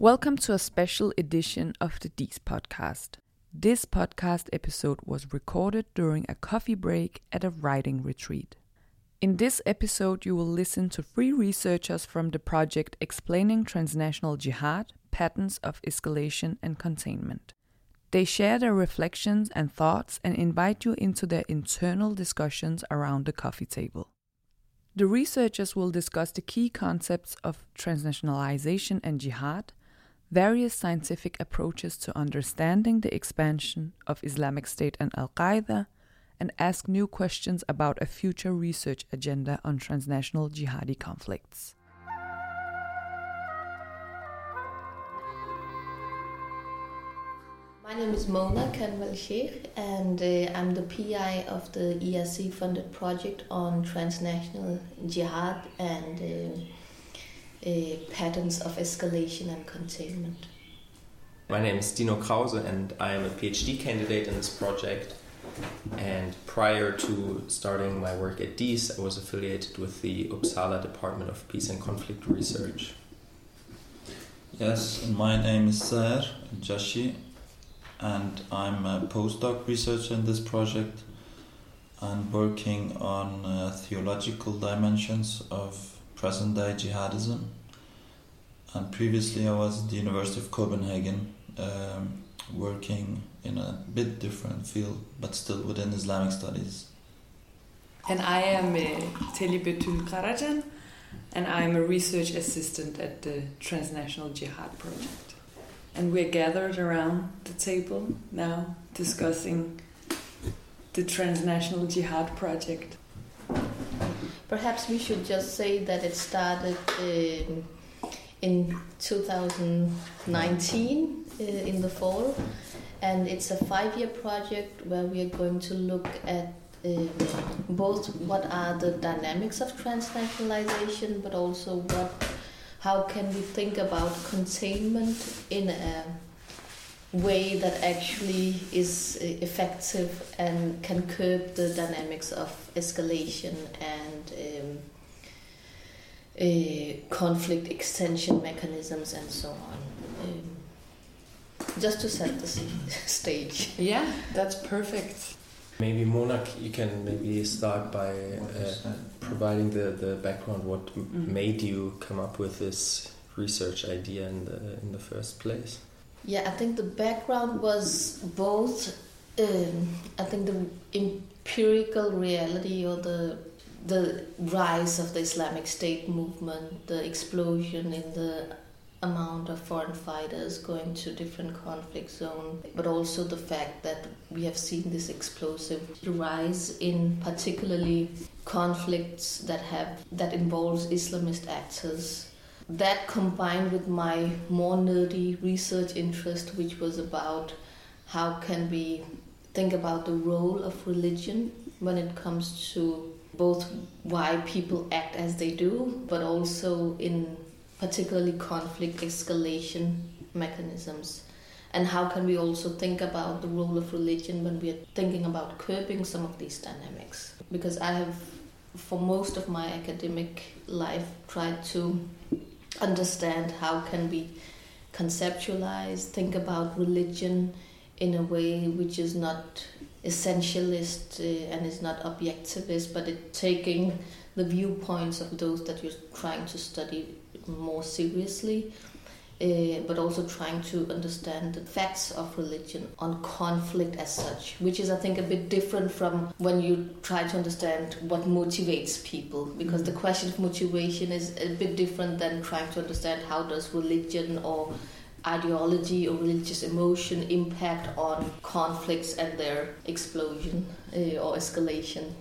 Welcome to a special edition of the DIIS podcast. This podcast episode was recorded during a coffee break at a writing retreat. In this episode, you will listen to three researchers from the project Explaining Transnational Jihad Patterns of Escalation and Containment. They share their reflections and thoughts and invite you into their internal discussions around the coffee table. The researchers will discuss the key concepts of transnationalization and jihad, various scientific approaches to understanding the expansion of Islamic State and Al Qaeda, and ask new questions about a future research agenda on transnational jihadi conflicts. My name is Mona Kanwal Sheikh, and uh, I'm the PI of the ERC funded project on transnational jihad and uh, uh, patterns of escalation and containment. My name is Dino Krause, and I am a PhD candidate in this project. And prior to starting my work at DIIS, I was affiliated with the Uppsala Department of Peace and Conflict Research. Yes, my name is Saer Jaichi, and I'm a postdoc researcher in this project and working on uh, theological dimensions of present day jihadism. And previously, I was at the University of Copenhagen um, working in a bit different field, but still within Islamic studies. And I am uh, Telly Betul Karajan, and I'm a research assistant at the Transnational Jihad Project. And we're gathered around the table now discussing the Transnational Jihad Project. Perhaps we should just say that it started in, in 2019 uh, in the fall, and it's a five year project where we are going to look at uh, both what are the dynamics of transnationalization, but also what how can we think about containment in a way that actually is uh, effective and can curb the dynamics of escalation and um, uh, conflict extension mechanisms and so on. Um, just to set the stage. Yeah, that's perfect. Maybe Mona, you can maybe start by uh, providing the, the background. What Mhm. made you come up with this research idea in the in the first place? Yeah, I think the background was both. Um, I think the empirical reality or the the rise of the Islamic State movement, the explosion in the amount of foreign fighters going to different conflict zones, but also the fact that we have seen this explosive rise in particularly conflicts that have that involves Islamist actors that combined with my more nerdy research interest, which was about how can we think about the role of religion when it comes to both why people act as they do, but also in particularly conflict escalation mechanisms. And how can we also think about the role of religion when we are thinking about curbing some of these dynamics? Because I have, for most of my academic life, tried to understand how can we conceptualize, think about religion in a way which is not essentialist uh, and is not objectivist, but it taking the viewpoints of those that you're trying to study more seriously, uh, but also trying to understand the facts of religion on conflict as such, which is, I think, a bit different from when you try to understand what motivates people, because the question of motivation is a bit different than trying to understand how does religion or ideology or religious emotion impact on conflicts and their explosion uh, or escalation.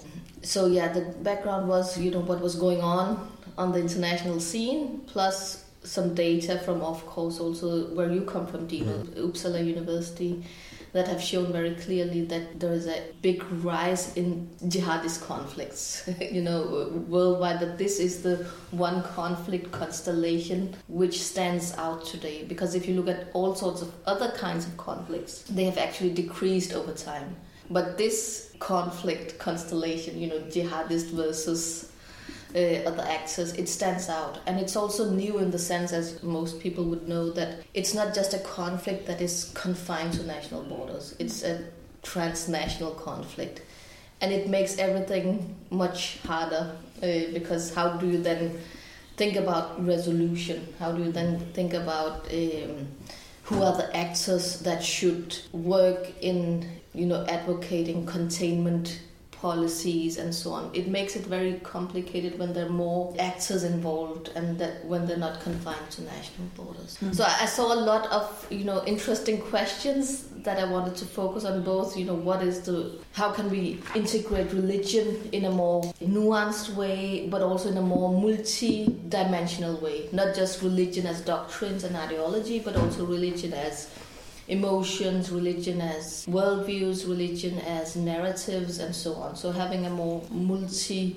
So yeah, the background was you know what was going on on the international scene, plus some data from, of course, also where you come from, Dino, mm-hmm. Uppsala University, that have shown very clearly that there is a big rise in jihadist conflicts, you know, worldwide, that this is the one conflict constellation which stands out today. Because if you look at all sorts of other kinds of conflicts, they have actually decreased over time. But this conflict constellation, you know, jihadist versus uh, other actors, it stands out. And it's also new in the sense, as most people would know, that it's not just a conflict that is confined to national borders, it's a transnational conflict. And it makes everything much harder uh, because how do you then think about resolution? How do you then think about um, who are the actors that should work in, you know, advocating containment policies and so on. It makes it very complicated when there are more actors involved and that when they're not confined to national borders. Mm. So I saw a lot of you know interesting questions that I wanted to focus on both. You know what is the how can we integrate religion in a more nuanced way, but also in a more multi-dimensional way. Not just religion as doctrines and ideology, but also religion as emotions, religion as worldviews, religion as narratives, and so on. So having a more multi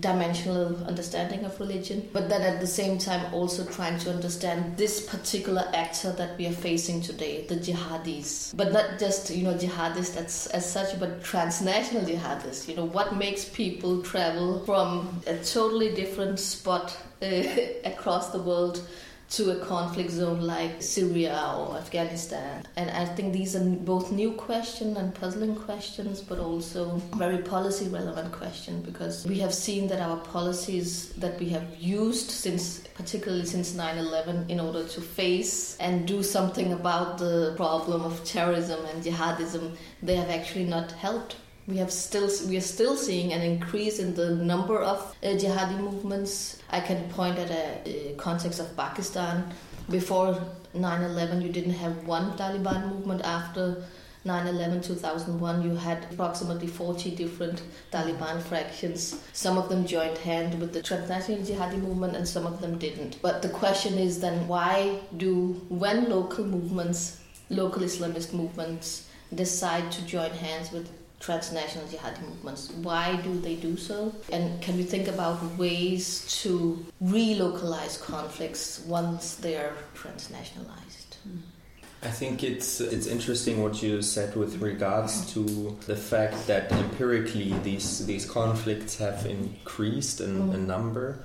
dimensional understanding of religion, but then at the same time also trying to understand this particular actor that we are facing today, the jihadis. But not just, you know, jihadists as, as such, but transnational jihadists. You know, what makes people travel from a totally different spot uh, across the world to a conflict zone like Syria or Afghanistan. And I think these are both new questions and puzzling questions, but also very policy relevant questions because we have seen that our policies that we have used since, particularly since 9 11, in order to face and do something about the problem of terrorism and jihadism, they have actually not helped we have still we are still seeing an increase in the number of uh, jihadi movements. I can point at a, a context of Pakistan. Before 9/11, you didn't have one Taliban movement. After 9/11 2001 you had approximately 40 different Taliban fractions some of them joined hand with the transnational jihadi movement and some of them didn't but the question is then why do when local movements local Islamist movements decide to join hands with transnational jihadi movements. Why do they do so? And can we think about ways to relocalize conflicts once they're transnationalized? I think it's it's interesting what you said with regards to the fact that empirically these these conflicts have increased in, mm. in number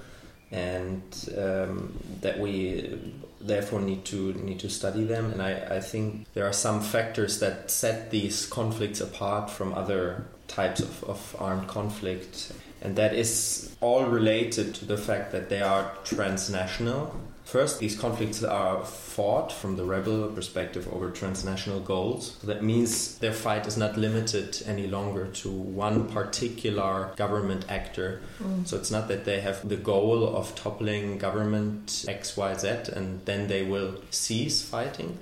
and um, that we therefore need to need to study them. And I, I think there are some factors that set these conflicts apart from other types of, of armed conflict and that is all related to the fact that they are transnational First, these conflicts are fought from the rebel perspective over transnational goals. That means their fight is not limited any longer to one particular government actor. Mm. So it's not that they have the goal of toppling government XYZ and then they will cease fighting,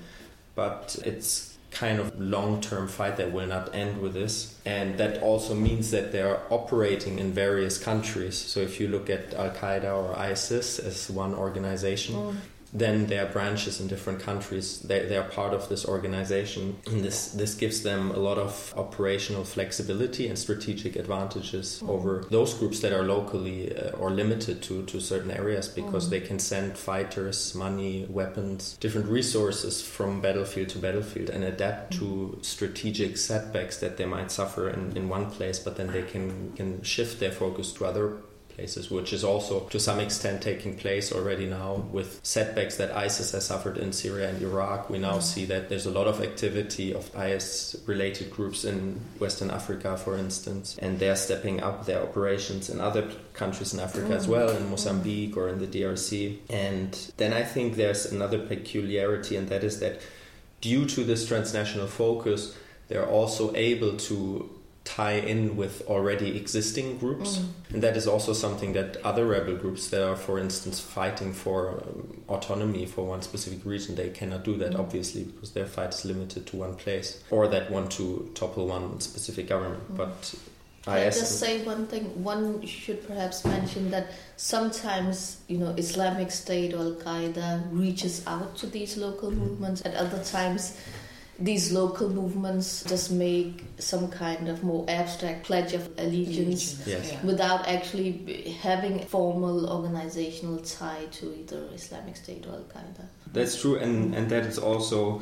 but it's kind of long term fight that will not end with this. And that also means that they are operating in various countries. So if you look at Al Qaeda or ISIS as one organization, mm then there are branches in different countries. They, they are part of this organization. And this, this gives them a lot of operational flexibility and strategic advantages mm. over those groups that are locally uh, or limited to, to certain areas because mm. they can send fighters, money, weapons, different resources from battlefield to battlefield and adapt mm. to strategic setbacks that they might suffer in, in one place, but then they can, can shift their focus to other places, which is also to some extent taking place already now with setbacks that ISIS has suffered in Syria and Iraq. We now mm-hmm. see that there's a lot of activity of IS related groups in Western Africa, for instance, and they're stepping up their operations in other countries in Africa as mm-hmm. well, in Mozambique or in the DRC. And then I think there's another peculiarity, and that is that due to this transnational focus, they're also able to tie in with already existing groups. Mm. And that is also something that other rebel groups that are, for instance, fighting for um, autonomy for one specific region, they cannot do that, mm. obviously, because their fight is limited to one place or that want to topple one specific government. Mm. But I just say one thing? One should perhaps mention that sometimes, you know, Islamic State or Al Qaeda reaches out to these local mm. movements. At other times, these local movements just make some kind of more abstract pledge of allegiance yes. yeah. without actually having formal organizational tie to either Islamic State or Al Qaeda. That's true, and, and that is also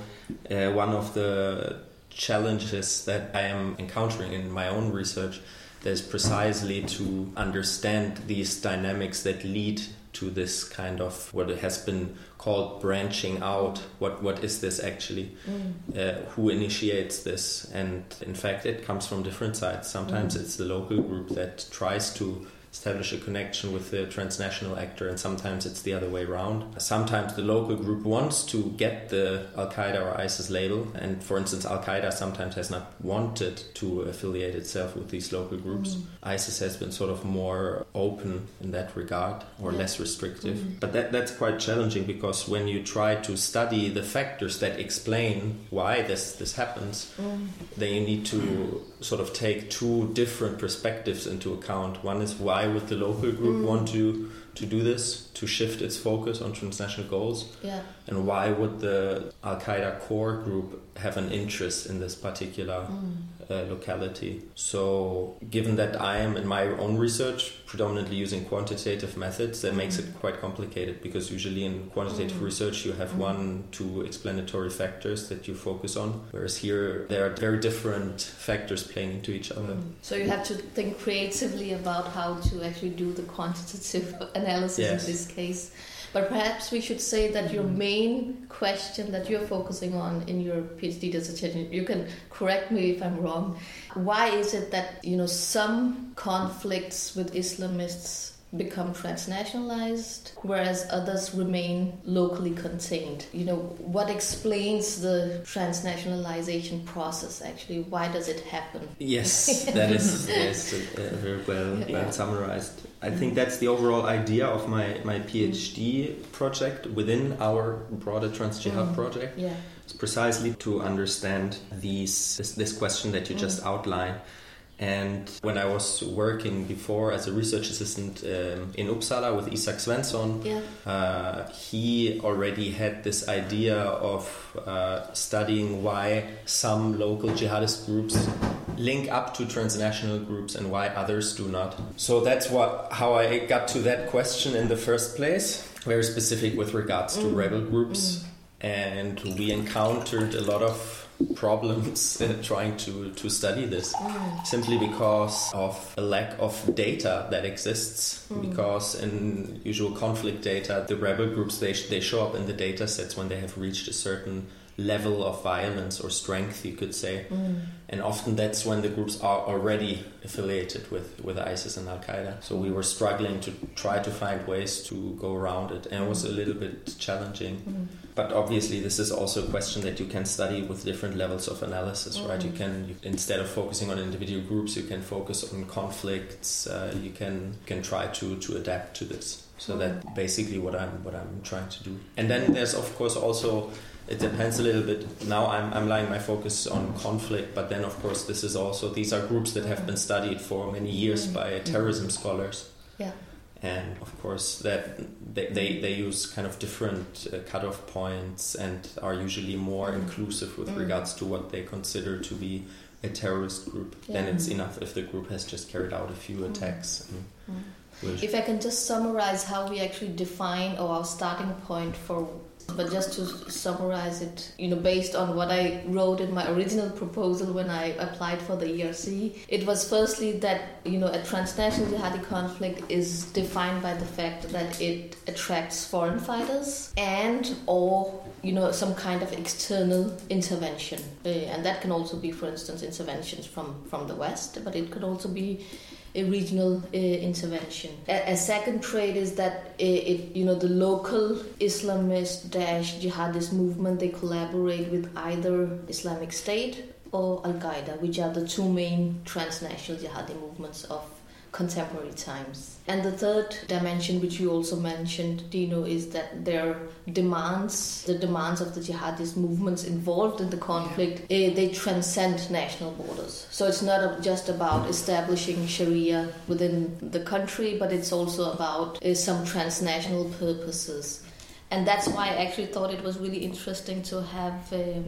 uh, one of the challenges that I am encountering in my own research That is precisely to understand these dynamics that lead to this kind of what has been called branching out. What what is this actually? Mm. Uh, who initiates this? And in fact, it comes from different sides. Sometimes mm. it's the local group that tries to establish a connection with the transnational actor, and sometimes it's the other way around. Sometimes the local group wants to get the Al Qaeda or ISIS label, and for instance, Al Qaeda sometimes has not wanted to affiliate itself with these local groups. Mm. ISIS has been sort of more open in that regard or yeah. less restrictive. Mm. But that, that's quite challenging because when you try to study the factors that explain why this, this happens, mm. then you need to sort of take two different perspectives into account. One is why would the local group mm. want to to do this to shift its focus on transnational goals? Yeah. And why would the Al Qaeda core group have an interest in this particular mm. Uh, locality? So, given that I am in my own research predominantly using quantitative methods, that mm. makes it quite complicated because usually in quantitative mm. research you have mm. one, two explanatory factors that you focus on, whereas here there are very different factors playing into each other. Mm. So, you have to think creatively about how to actually do the quantitative analysis yes. in this case. But perhaps we should say that your main question that you're focusing on in your PhD dissertation, you can correct me if I'm wrong. Why is it that you know some conflicts with Islamists become transnationalized, whereas others remain locally contained. You know, what explains the transnationalization process actually? Why does it happen? Yes, that is, yes, uh, very well, yeah. well summarized. I think that's the overall idea of my, my PhD project within our broader Trans Jihad mm. project. Yeah. It's precisely to understand these this, this question that you mm. just outlined and when I was working before as a research assistant um, in Uppsala with Isak Svensson, yeah. uh, he already had this idea of uh, studying why some local jihadist groups link up to transnational groups and why others do not. So that's what how I got to that question in the first place, very specific with regards to mm. rebel groups. Mm. And we encountered a lot of problems trying to, to study this mm. simply because of a lack of data that exists mm. because in usual conflict data the rebel groups they, they show up in the data sets when they have reached a certain level of violence or strength, you could say. Mm. And often that's when the groups are already affiliated with, with ISIS and Al Qaeda. So we were struggling to try to find ways to go around it, and it was a little bit challenging. Mm. But obviously, this is also a question that you can study with different levels of analysis, mm. right? You can you, instead of focusing on individual groups, you can focus on conflicts. Uh, you can can try to to adapt to this. So that basically what I'm what I'm trying to do. And then there's of course also it depends a little bit. Now I'm, I'm laying my focus on conflict, but then of course this is also these are groups that have been studied for many years by mm-hmm. terrorism scholars. Yeah. And of course that they, they, they use kind of different uh, cutoff points and are usually more mm. inclusive with mm. regards to what they consider to be a terrorist group. Yeah. Then it's enough if the group has just carried out a few mm. attacks. Mm. If I can just summarize how we actually define or our starting point for but just to summarize it, you know, based on what I wrote in my original proposal when I applied for the ERC, it was firstly that, you know, a transnational jihadi conflict is defined by the fact that it attracts foreign fighters and or you know some kind of external intervention. Uh, and that can also be for instance interventions from from the west but it could also be regional uh, intervention. A, a, second trait is that it, it, you know the local Islamist dash jihadist movement they collaborate with either Islamic State or Al Qaeda, which are the two main transnational jihadi movements of contemporary times. And the third dimension, which you also mentioned, Dino, is that their demands, the demands of the jihadist movements involved in the conflict, yeah. they transcend national borders. So it's not just about establishing Sharia within the country, but it's also about uh, some transnational purposes. And that's why I actually thought it was really interesting to have. Uh,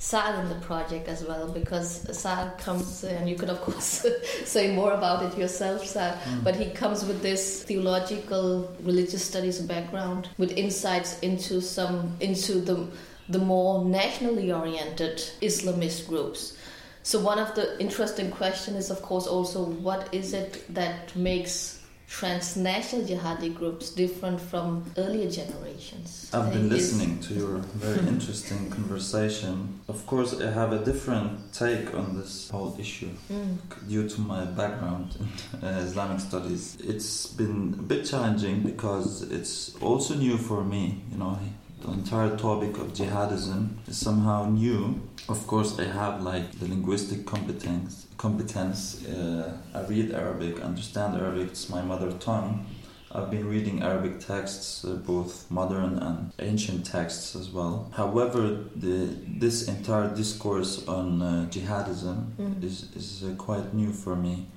Saer in the project as well because Saer comes and you could of course say more about it yourself Saer mm. but he comes with this theological religious studies background with insights into some into the the more nationally oriented Islamist groups So one of the interesting question is, of course, also what is it that makes transnational jihadi groups different from earlier generations? I've been Is- listening to your very interesting conversation. Of course, I have a different take on this whole issue Mm. due to my background in uh, Islamic studies. It's been a bit challenging because it's also new for me. You know, the entire topic of jihadism is somehow new. Of course, I have like the linguistic competence. Competence. Uh, I read Arabic, understand Arabic. It's my mother tongue. I've been reading Arabic texts, uh, both modern and ancient texts as well. However, the, this entire discourse on uh, jihadism Mm. is, is uh, quite new for me.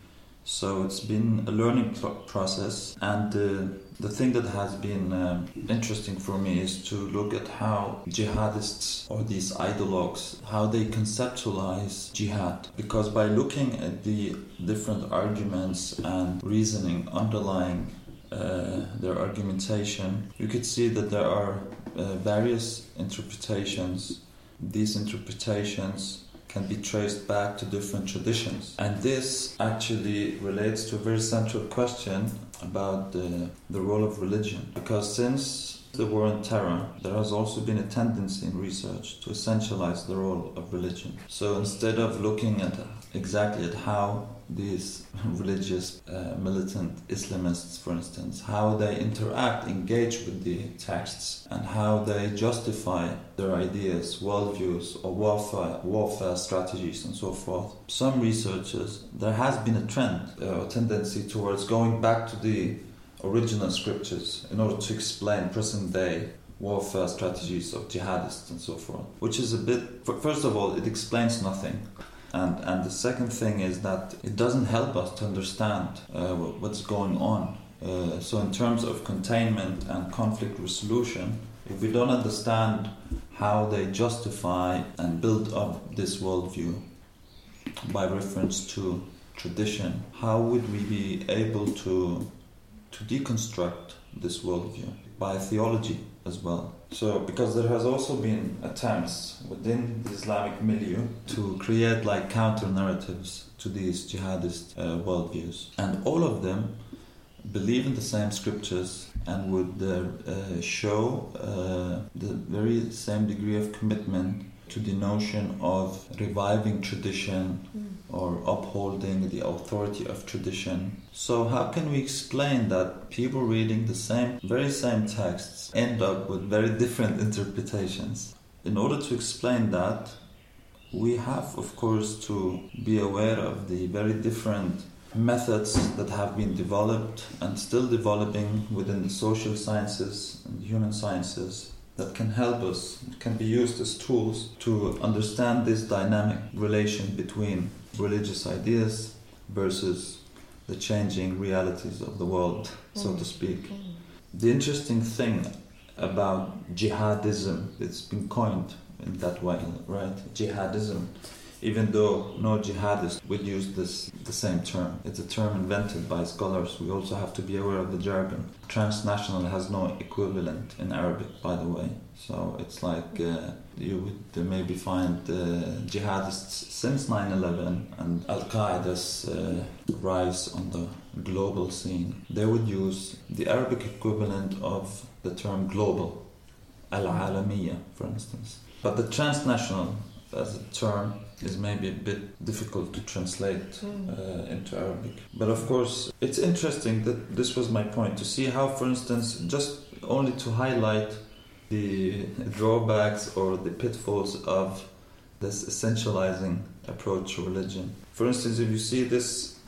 So it's been a learning process, and uh, the thing that has been um interesting for me is to look at how jihadists or these ideologues how they conceptualize jihad. Because by looking at the different arguments and reasoning underlying uh, their argumentation, you could see that there are uh, various interpretations. These interpretations can be traced back to different traditions. And this actually relates to a very central question about the, the role of religion. Because since the war on terror, there has also been a tendency in research to essentialize the role of religion. So instead of looking at exactly at how these religious uh, militant Islamists, for instance, how they interact, engage with the texts, and how they justify their ideas, worldviews, or warfare, warfare strategies, and so forth. Some researchers, there has been a trend, uh, a tendency towards going back to the original scriptures in order to explain present day warfare strategies of jihadists and so forth, which is a bit, first of all, it explains nothing. And, and the second thing is that it doesn't help us to understand uh, what's going on. Uh, so, in terms of containment and conflict resolution, if we don't understand how they justify and build up this worldview by reference to tradition, how would we be able to, to deconstruct this worldview by theology as well? So, because there has also been attempts within the Islamic milieu to create like counter narratives to these jihadist uh, worldviews, and all of them believe in the same scriptures and would uh, uh, show uh, the very same degree of commitment to the notion of reviving tradition hmm. or upholding the authority of tradition. So how can we explain that people reading the same very same texts end up with very different interpretations? In order to explain that, we have of course to be aware of the very different methods that have been developed and still developing within the social sciences and human sciences that can help us, can be used as tools to understand this dynamic relation between religious ideas versus the changing realities of the world, so to speak. Mm-hmm. The interesting thing about jihadism, it's been coined in that way, right? Jihadism, even though no jihadist would use this the same term. It's a term invented by scholars. We also have to be aware of the jargon. Transnational has no equivalent in Arabic, by the way. So it's like uh, you would maybe find uh, jihadists since 9/11 and Al Qaeda's uh, rise on the global scene. They would use the Arabic equivalent of the term global, al-alamiyya, for instance. But the transnational as a term is maybe a bit difficult to translate uh, into Arabic. But of course, it's interesting that this was my point to see how, for instance, just only to highlight the drawbacks or the pitfalls of this essentializing approach to religion. For instance, if you see this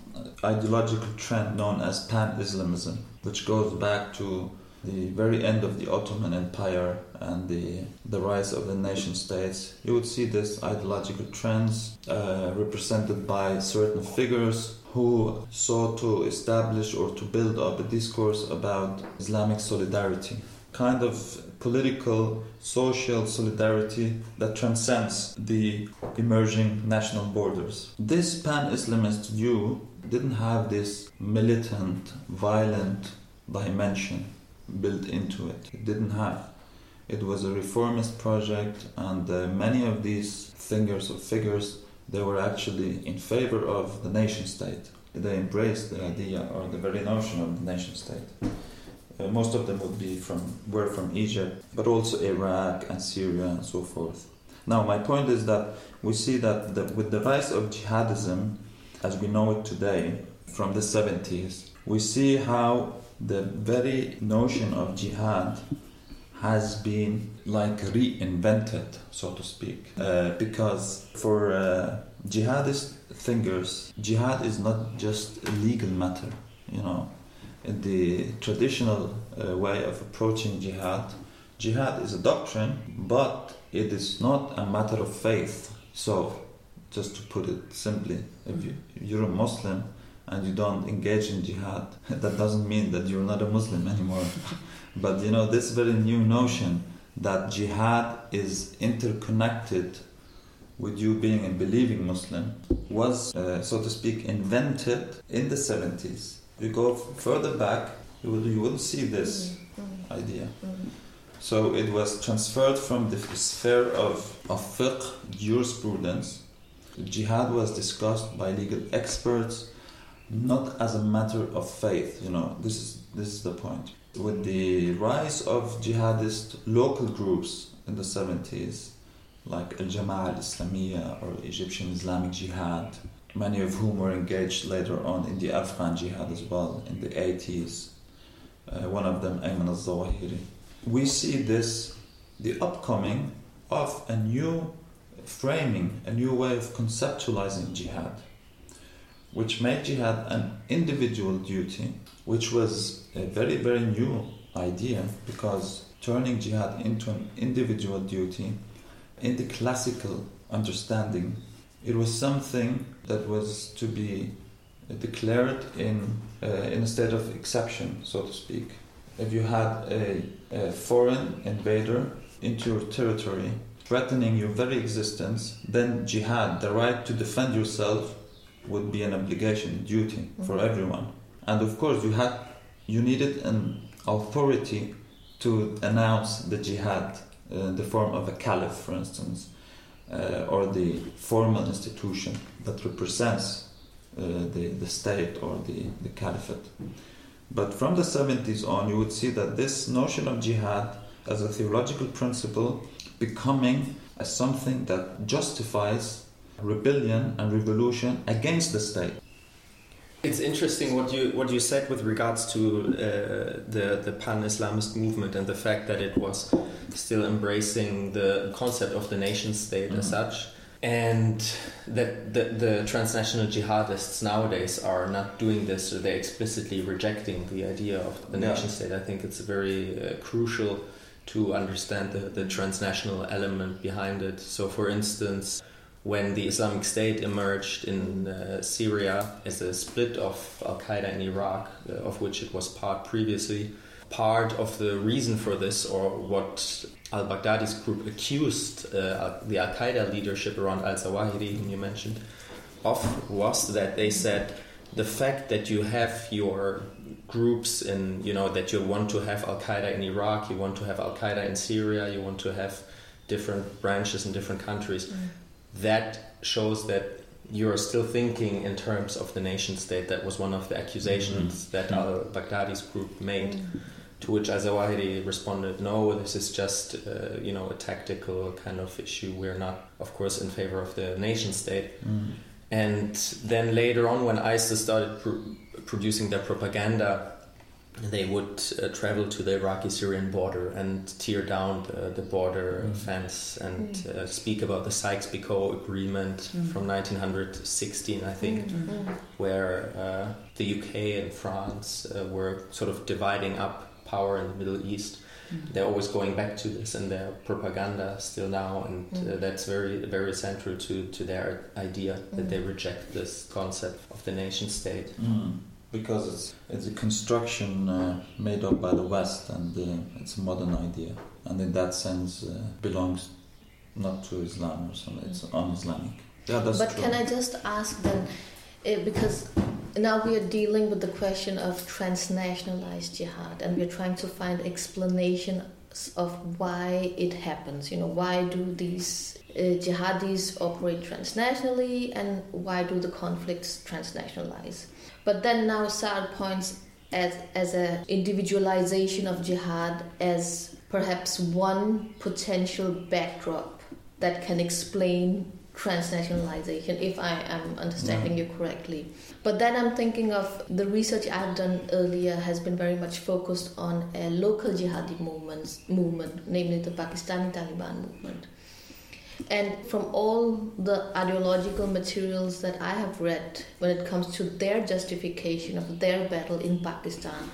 ideological trend known as pan Islamism, which goes back to the very end of the Ottoman Empire and the, the rise of the nation states, you would see this ideological trends uh, represented by certain figures who sought to establish or to build up a discourse about Islamic solidarity, kind of political, social solidarity that transcends the emerging national borders. This pan Islamist view didn't have this militant, violent dimension built into it. It didn't have. It was a reformist project, and uh, many of these thinkers or figures they were actually in favor of the nation state. They embraced the idea or the very notion of the nation state. Uh, most of them would be from were from Egypt, but also Iraq and Syria and so forth. Now, my point is that we see that the, with the rise of jihadism, as we know it today, from the 70s, we see how the very notion of jihad has been like reinvented, so to speak. Uh, because for uh, jihadist thinkers, jihad is not just a legal matter, you know. In the traditional uh, way of approaching jihad, jihad is a doctrine, but it is not a matter of faith. So, just to put it simply, if you, you're a Muslim and you don't engage in jihad, that doesn't mean that you're not a Muslim anymore. but you know, this very new notion that jihad is interconnected with you being a believing Muslim was, uh, so to speak, invented in the 70s. You go further back, you will, you will see this mm-hmm. idea. Mm-hmm. So it was transferred from the sphere of, of fiqh, jurisprudence. Jihad was discussed by legal experts, not as a matter of faith. You know, this is this is the point. With the rise of jihadist local groups in the 70s, like Al Jama'ah al Islamiyah or Egyptian Islamic Jihad, many of whom were engaged later on in the Afghan Jihad as well in the 80s. Uh, one of them, Ayman al Zawahiri we see this, the upcoming of a new framing, a new way of conceptualizing jihad, which made jihad an individual duty, which was a very, very new idea because turning jihad into an individual duty in the classical understanding, it was something that was to be declared in, uh, in a state of exception, so to speak. If you had a, a foreign invader into your territory, threatening your very existence, then jihad, the right to defend yourself, would be an obligation, duty mm-hmm. for everyone. And of course, you had, you needed an authority to announce the jihad uh, in the form of a caliph, for instance, uh, or the formal institution that represents uh, the, the state or the, the caliphate. But from the 70s on, you would see that this notion of jihad as a theological principle becoming as something that justifies rebellion and revolution against the state. It's interesting what you what you said with regards to uh, the the pan-Islamist movement and the fact that it was still embracing the concept of the nation state mm-hmm. as such and that the, the, transnational jihadists nowadays are not doing this or they're explicitly rejecting the idea of the yeah. nation state i think it's very uh, crucial to understand the, the transnational element behind it so for instance when the islamic state emerged in uh, syria as a split of al-qaeda in iraq uh, of which it was part previously part of the reason for this, or what al Baghdadi's group accused uh, the Al Qaeda leadership around al Zawahiri, whom you mentioned, of, was that they said the fact that you have your groups in, you know, that you want to have Al Qaeda in Iraq, you want to have Al Qaeda in Syria, you want to have different branches in different countries, mm. That shows that you're still thinking in terms of the nation state. That was one of the accusations mm. that Al Baghdadi's group made. Mm. To which Azawahiri responded, "No, this is just uh, you know a tactical kind of issue. We're not, of course, in favor of the nation state." Mm. And then later on, when ISIS started pr- producing their propaganda, they would uh, travel to the Iraqi-Syrian border and tear down the, the border mm. fence and mm. uh, speak about the Sykes-Picot Agreement mm. from 1916, I think, mm. Mm. where uh, the UK and France uh, were sort of dividing up power in the Middle East. Mm. They're always going back to this in their propaganda still now, and uh, that's very very central to, to their idea that they reject this concept of the nation state. Because it's it's a construction uh, made up by the West, and uh, it's a modern idea, and in that sense uh, belongs not to Islam or something. It's un-Islamic. Yeah, that's but true. can I just ask then, eh, because now we are dealing with the question of transnationalized jihad and we're trying to find explanation of why it happens. You know, why do these uh, jihadis operate transnationally and why do the conflicts transnationalize? But then now Saer points as, as an individualization of jihad as perhaps one potential backdrop that can explain transnationalization, if I am understanding you correctly. But then I'm thinking of the research I've done earlier has been very much focused on a local jihadi movements, movement, namely the Pakistani Taliban movement. And from all the ideological materials that I have read when it comes to their justification of their battle in Pakistan,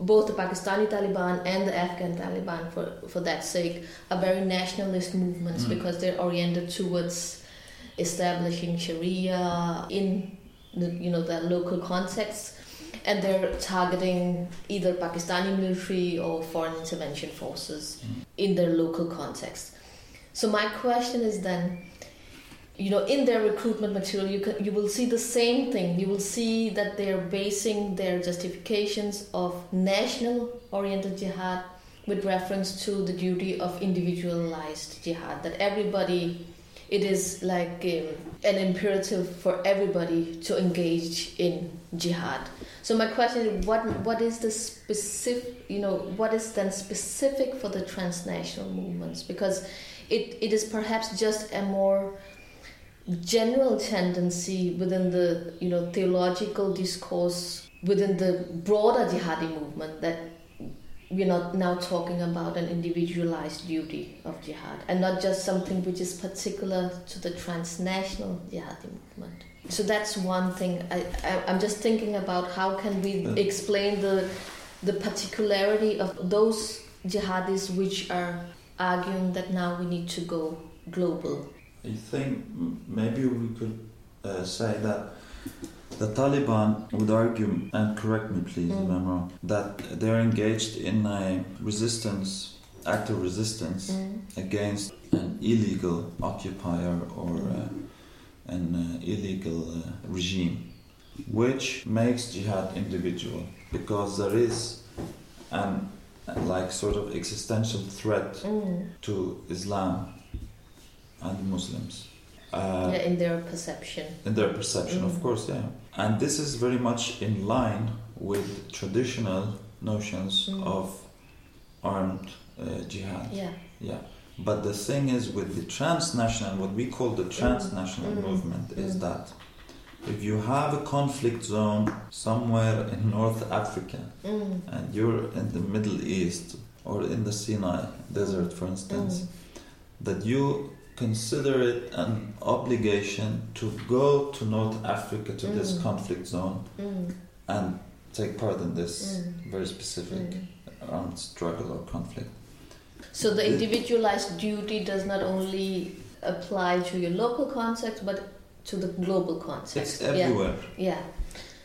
both the Pakistani Taliban and the Afghan Taliban, for, for that sake, are very nationalist movements Mm. because they're oriented towards establishing Sharia in the, you know the local context, and they're targeting either Pakistani military or foreign intervention forces Mm. in their local context. So my question is then, you know, in their recruitment material, you can, you will see the same thing. You will see that they are basing their justifications of national-oriented jihad with reference to the duty of individualized jihad. That everybody, it is like um, an imperative for everybody to engage in jihad. So my question is, what what is the specific, you know, what is then specific for the transnational movements? Because it, it is perhaps just a more general tendency within the you know theological discourse within the broader jihadi movement that we're not now talking about an individualized duty of jihad and not just something which is particular to the transnational jihadi movement so that's one thing I, I i'm just thinking about how can we Uh. explain the the particularity of those jihadis which are arguing that now we need to go global I think maybe we could uh, say that the Taliban would argue, and correct me please if Mm. I'm wrong, that they're engaged in a resistance, active resistance Mm. against an illegal occupier or uh, an uh, illegal uh, regime, which makes jihad individual because there is an like sort of existential threat Mm. to Islam and Muslims. Uh, yeah, in their perception. in their perception, of Mm. course, yeah. And this is very much in line with traditional notions Mm. of armed uh, jihad. Yeah. Yeah. But the thing is, with the transnational, what we call the transnational Mm. movement, is Mm. that if you have a conflict zone somewhere in North Africa Mm. and you're in the Middle East or in the Sinai desert, for instance, Mm. that you consider it an obligation to go to North Africa to this Mm. conflict zone Mm. and take part in this Mm. very specific Mm. armed struggle or conflict. So the individualized duty does not only apply to your local context, but to the global context. It's Yeah. everywhere. Yeah.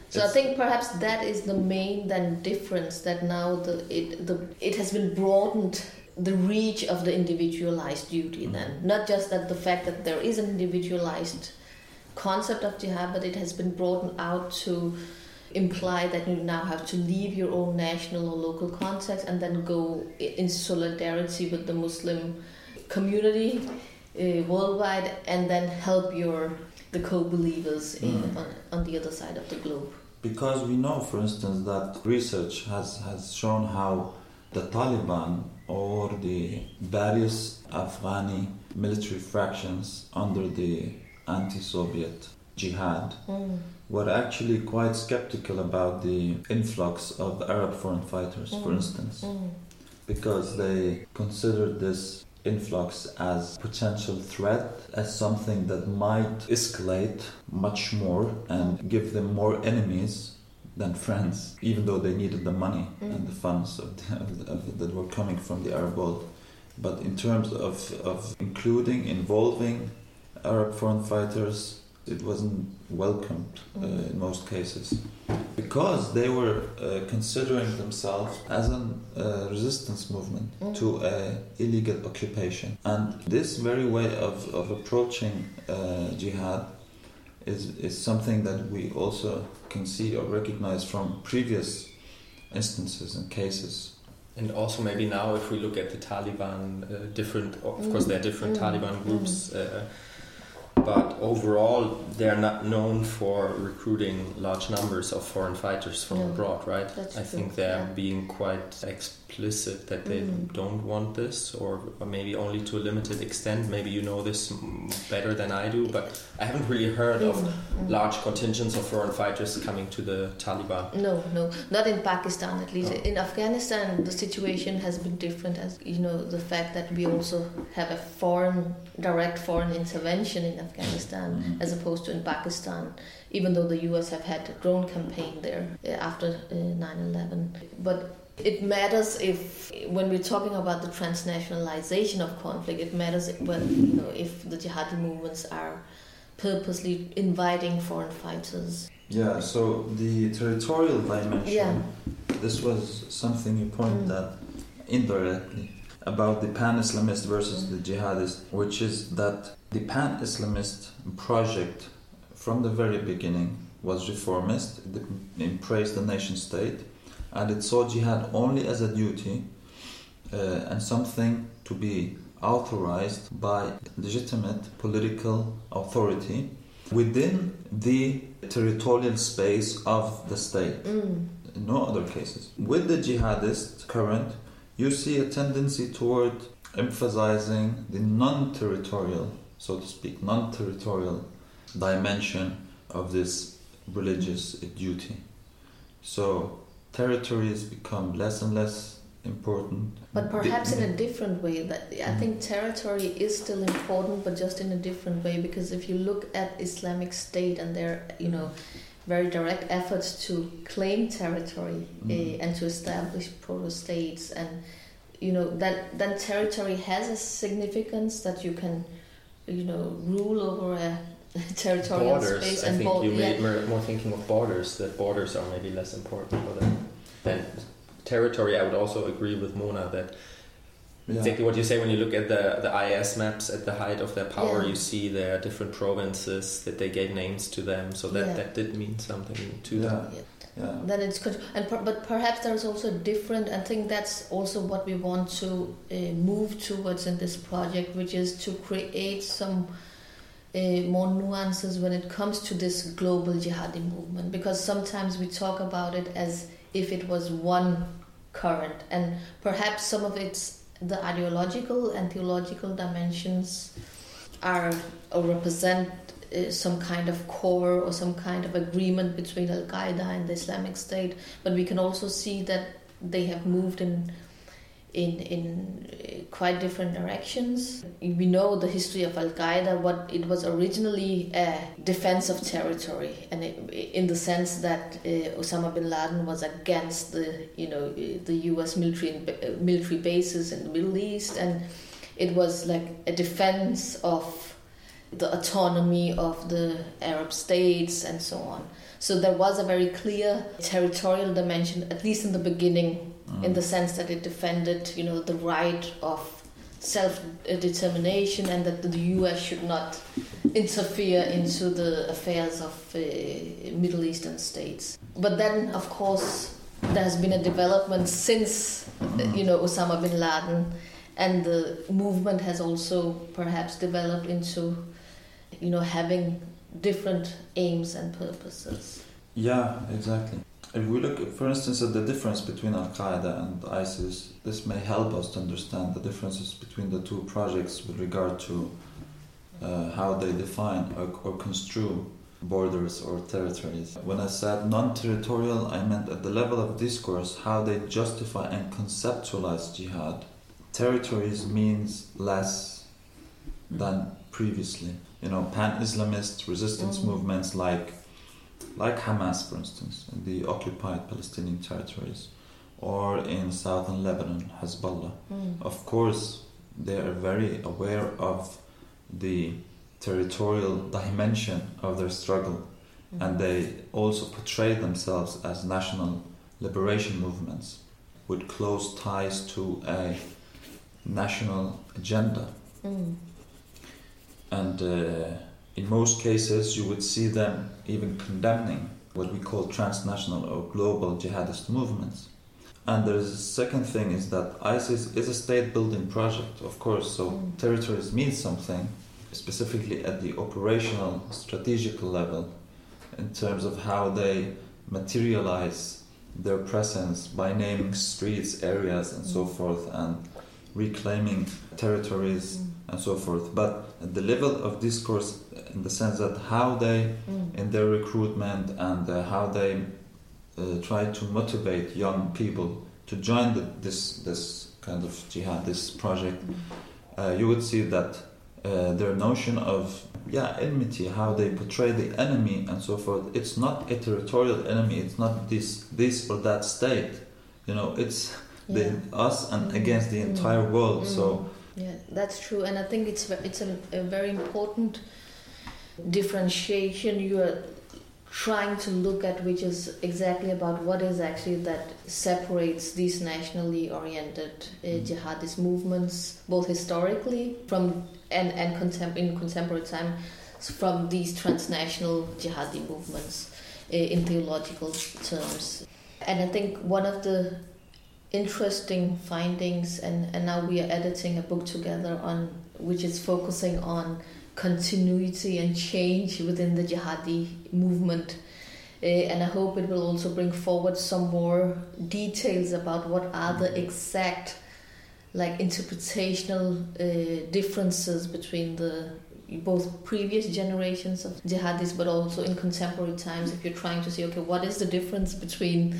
So I think perhaps that is the main then difference that now the it the it has been broadened the reach of the individualized duty then not just that the fact that there is an individualized concept of jihad but it has been broadened out to imply that you now have to leave your own national or local context and then go in solidarity with the Muslim community uh, worldwide and then help your the co-believers in, Mm. on, on the other side of the globe. Because we know, for instance, that research has, has shown how the Taliban or the various Afghani military fractions under the anti Soviet jihad Mm. were actually quite skeptical about the influx of Arab foreign fighters, for Mm. instance, Mm. because they considered this influx as potential threat, as something that might escalate much more and give them more enemies than friends, even though they needed the money and Mm. the funds of the, of the, that were coming from the Arab world. But in terms of, of including, involving Arab foreign fighters, it wasn't welcomed uh, Mm. in most cases because they were uh, considering themselves as a uh, resistance movement Mm. to a illegal occupation and this very way of, of approaching uh, jihad is, is something that we also can see or recognize from previous instances and cases And also maybe now, if we look at the Taliban, uh, different. Of Mm. course, there are different Mm. Taliban groups, uh, but overall, they're not known for recruiting large numbers of foreign fighters from No, abroad, right? I true, think they're yeah. being quite explicit that they Mm. don't want this, or, or maybe only to a limited extent. Maybe you know this mm, better than I do, but I haven't really heard of Mm, mm. large contingents of foreign fighters coming to the Taliban. No, no, not in Pakistan at least. No. In Afghanistan, the situation has been different. As you know, the fact that we also have a foreign, direct foreign intervention in Afghanistan, Mm. as opposed to in Pakistan. Even though the U.S. have had a drone campaign there uh, after uh, 9/11, but it matters if when we're talking about the transnationalization of conflict, it matters when you know if the jihadi movements are purposely inviting foreign fighters. Yeah, so the territorial dimension, Yeah. this was something you pointed Mm. at indirectly about the pan Islamist versus Mm. the jihadist, which is that the pan Islamist project from the very beginning was reformist, it, embraced the nation state, and it saw jihad only as a duty uh, and something to be authorized by legitimate political authority within the territorial space of the state Mm. no other cases. With the jihadist current, you see a tendency toward emphasizing the non territorial, so to speak, non territorial dimension of this religious duty. So territories become less and less important. But perhaps in a different way. That I Mm. think territory is still important, but just in a different way. Because if you look at Islamic State and their, you know, very direct efforts to claim territory Mm. eh, and to establish proto states, and you know that that territory has a significance that you can, you know, rule over a territorial borders. space I and think bor- you yeah. made more, more thinking of borders. That borders are maybe less important for them than territory. I would also agree with Mona that Yeah. exactly what you say when you look at the the IS maps at the height of their power. Yeah. You see there are different provinces that they gave names to them, so that Yeah. that did mean something to Yeah. them. Yeah. then it's good and per, but perhaps there's also different i think that's also what we want to uh, move towards in this project which is to create some uh, more nuances when it comes to this global jihadi movement because sometimes we talk about it as if it was one current. And perhaps some of its the ideological and theological dimensions are or represent uh, some kind of core or some kind of agreement between Al Qaeda and the Islamic State, but we can also see that they have moved in in in uh, quite different directions. We know the history of Al Qaeda. What it was originally a defense of territory, and it, in the sense that uh, Osama bin Laden was against the you know the U.S. military uh, military bases in the Middle East, and it was like a defense of the autonomy of the Arab states and so on. So there was a very clear territorial dimension, at least in the beginning, in the sense that it defended, you know, the right of self-determination and that the U.S. should not interfere into the affairs of uh, Middle Eastern states. But then, of course, there has been a development since, uh, you know, Osama bin Laden, and the movement has also perhaps developed into you know having different aims and purposes Yeah, exactly. If we look, for instance, at the difference between Al Qaeda and ISIS, this may help us to understand the differences between the two projects with regard to uh, how they define or, or construe borders or territories. When I said non territorial, I meant at the level of discourse how they justify and conceptualize jihad. Territories means less than previously. You know, pan Islamist resistance Mhm. movements like like Hamas, for instance, in the occupied Palestinian territories, or in southern Lebanon, Hezbollah. Mm. Of course, they are very aware of the territorial dimension of their struggle, and they also portray themselves as national liberation movements with close ties to a national agenda. Mm. And uh, in most cases, you would see them even condemning what we call transnational or global jihadist movements. And there's a second thing is that ISIS is a state building project, of course, so Mm. territories mean something, specifically at the operational, strategical level, in terms of how they materialize their presence by naming streets, areas, and so Mm. forth, and reclaiming territories and so forth. But at the level of discourse, in the sense that how they Mm. in their recruitment and uh, how they uh, try to motivate young people to join the, this this kind of jihad, this project, uh, you would see that uh, their notion of yeah enmity, how they portray the enemy and so forth. It's not a territorial enemy. It's not this this or that state. You know, it's the us and Mm. against the Mm. entire world. Mm. So Yeah, that's true, and I think it's it's a, a very important differentiation you are trying to look at, which is exactly about what is actually that separates these nationally oriented uh, Mm. jihadist movements, both historically from and and contem- in contemporary time, from these transnational jihadi movements uh, in theological terms. And I think one of the interesting findings and, and now we are editing a book together on which is focusing on continuity and change within the jihadi movement. Uh, and I hope it will also bring forward some more details about what are the exact like interpretational uh, differences between the both previous generations of jihadis but also in contemporary times if you're trying to see okay what is the difference between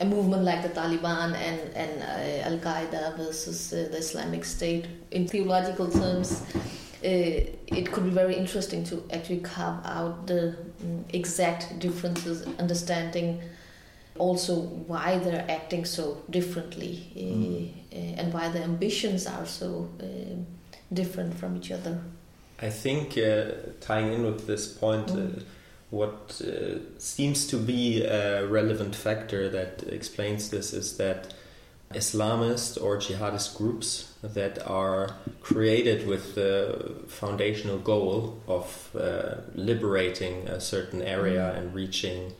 a movement like the Taliban and, and uh, Al Qaeda versus uh, the Islamic State. In theological terms, uh, it could be very interesting to actually carve out the mm, exact differences, understanding also why they're acting so differently uh, Mm. and why their ambitions are so uh, different from each other. I think uh, tying in with this point, uh, Mm. What uh, seems to be a relevant factor that explains this is that Islamist or jihadist groups that are created with the foundational goal of uh, liberating a certain area Mm. and reaching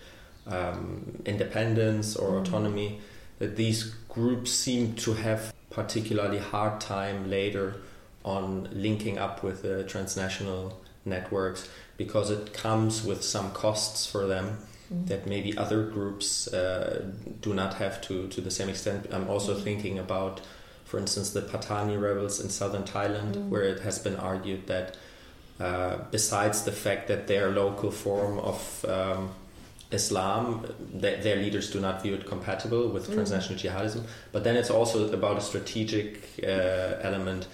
um, independence or Mm. autonomy, that these groups seem to have particularly hard time later on linking up with the transnational networks because it comes with some costs for them Mm. that maybe other groups uh, do not have to to the same extent. I'm also Mm. thinking about, for instance, the Patani rebels in southern Thailand, Mm. where it has been argued that uh, besides the fact that their local form of um, Islam, th- their leaders do not view it compatible with transnational jihadism. But then it's also about a strategic uh, element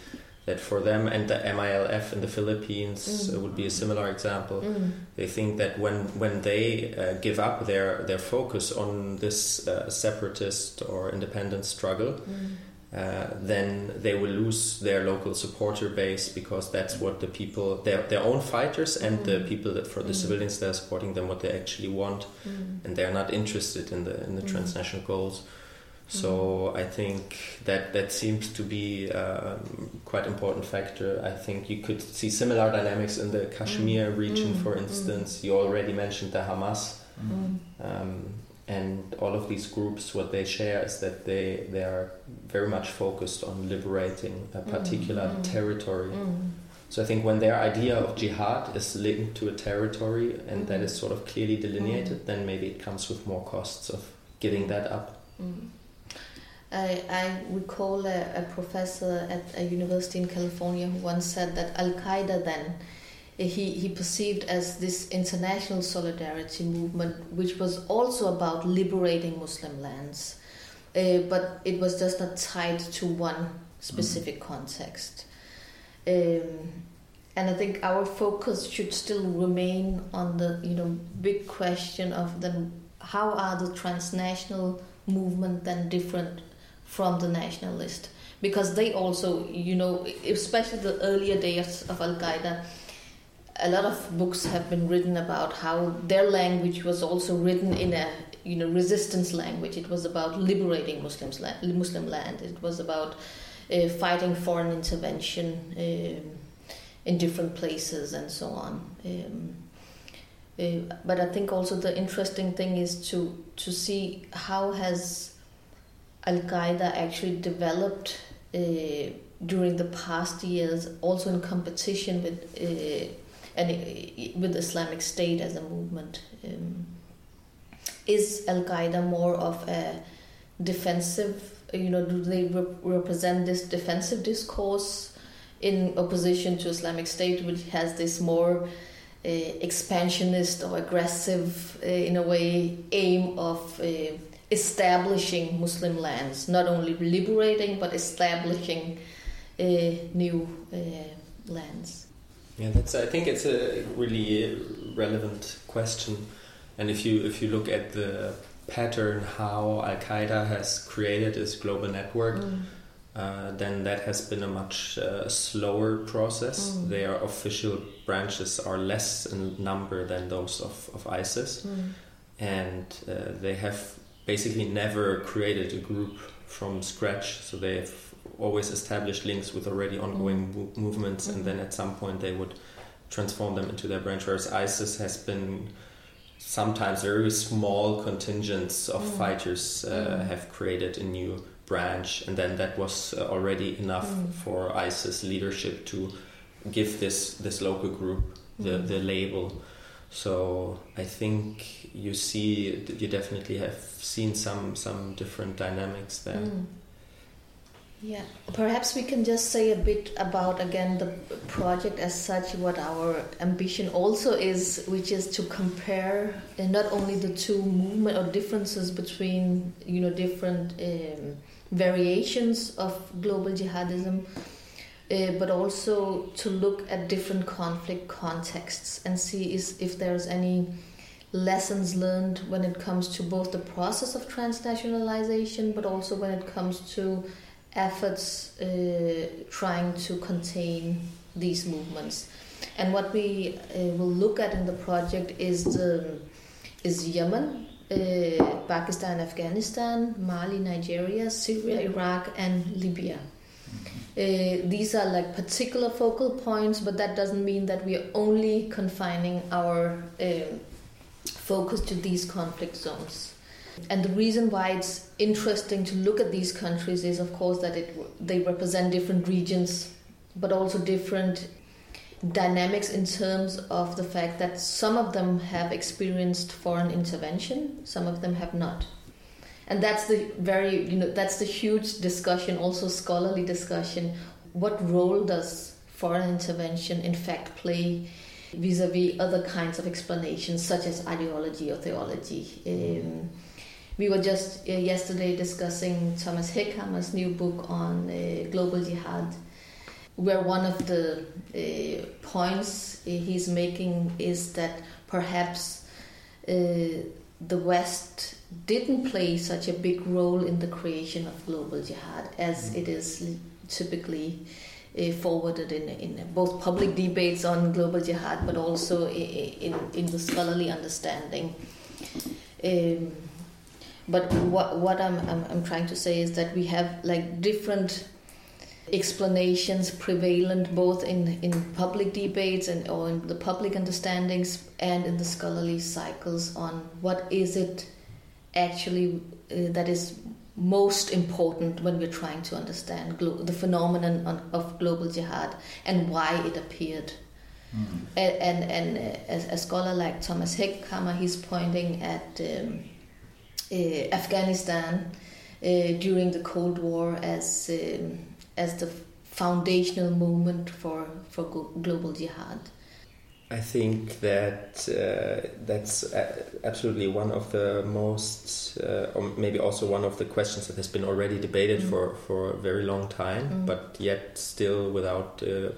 that for them and the MILF in the Philippines Mm. uh, would be a similar example. Mm. They think that when when they uh, give up their their focus on this uh, separatist or independent struggle, Mm. uh, then they will lose their local supporter base because that's what the people their their own fighters and the Mm. people that for the Mm. civilians that are supporting them what they actually want Mm. and they're not interested in the in the Mm. transnational goals. So I think that that seems to be a quite important factor. I think you could see similar dynamics in the Kashmir region, Mm. for Mm. instance. You already mentioned the Hamas, Mm. um, and all of these groups. What they share is that they they are very much focused on liberating a particular Mm. territory. Mm. So I think when their idea of jihad is linked to a territory and that Mhm. sort of clearly delineated, then maybe it comes with more costs of giving that up. I, I recall a, a professor at a university in California who once said that Al Qaeda then eh, he, he perceived as this international solidarity movement, which was also about liberating Muslim lands, uh, but it was just not tied to one specific context. Um, and I think our focus should still remain on the you know big question of then how are the transnational movement then different from the nationalist because they also you know especially the earlier days of Al Qaeda a lot of books have been written about how their language was also written in a you know resistance language. It was about liberating Muslims Muslim land. It was about uh, fighting foreign intervention um, in different places and so on. Um, uh, but I think also the interesting thing is to to see how has Al Qaeda actually developed uh, during the past years, also in competition with uh, and with Islamic State as a movement. Um, is Al Qaeda more of a defensive? You know, do they rep- represent this defensive discourse in opposition to Islamic State, which has this more uh, expansionist or aggressive, uh, in a way, aim of uh, establishing Muslim lands, not only liberating but establishing uh, new uh, lands. Yeah, that's. I think it's a really relevant question, and if you if you look at the pattern how Al Qaeda has created its global network. Mm. Uh, then that has been a much uh, slower process. Mm. Their official branches are less in number than those of, of ISIS, mm. and uh, they have basically never created a group from scratch. So they've always established links with already ongoing mm. movements, and then at some point they would transform them into their branch. Whereas ISIS has been sometimes very small contingents of mm. fighters uh, mm. have created a new branch, and then that was uh, already enough mm. for ISIS leadership to give this this local group the mm. the label. So I think you see you definitely have seen some some different dynamics there. Mm. Yeah, perhaps we can just say a bit about again the project as such, what our ambition also is, which is to compare uh, not only the two movement or differences between you know different um, variations of global jihadism, uh, but also to look at different conflict contexts and see is, if there's any lessons learned when it comes to both the process of transnationalization, but also when it comes to efforts uh, trying to contain these movements. And what we uh, will look at in the project is the is Yemen, uh, Pakistan, Afghanistan, Mali, Nigeria, Syria, Iraq, and Libya. Uh, these are like particular focal points, but that doesn't mean that we are only confining our uh, focus to these conflict zones. And the reason why it's interesting to look at these countries is, of course, that it, they represent different regions, but also different dynamics in terms of the fact that some of them have experienced foreign intervention, some of them have not. And that's the very, you know, that's the huge discussion, also scholarly discussion. What role does foreign intervention in fact play vis-a-vis other kinds of explanations, such as ideology or theology? Um, we were just uh, yesterday discussing Thomas Hegghammer's new book on uh, global jihad, where one of the uh, points uh, he's making is that perhaps uh, the West didn't play such a big role in the creation of global jihad as mm. it is typically uh, forwarded in, in both public debates on global jihad but also in, in the scholarly understanding. Um, but what what I'm, I'm I'm trying to say is that we have like different explanations prevalent both in in public debates and or in the public understandings and in the scholarly cycles on what is it actually uh, that is most important when we're trying to understand glo- the phenomenon on, of global jihad and why it appeared. Mm-hmm. And, and, and uh, a, a, scholar like Thomas Hegghammer, he's pointing at um, uh, Afghanistan uh, during the Cold War as um, as the foundational moment for for global jihad. I think that uh, that's absolutely one of the most, uh, or maybe also one of the questions that has been already debated mm. for, for a very long time, mm. but yet still without a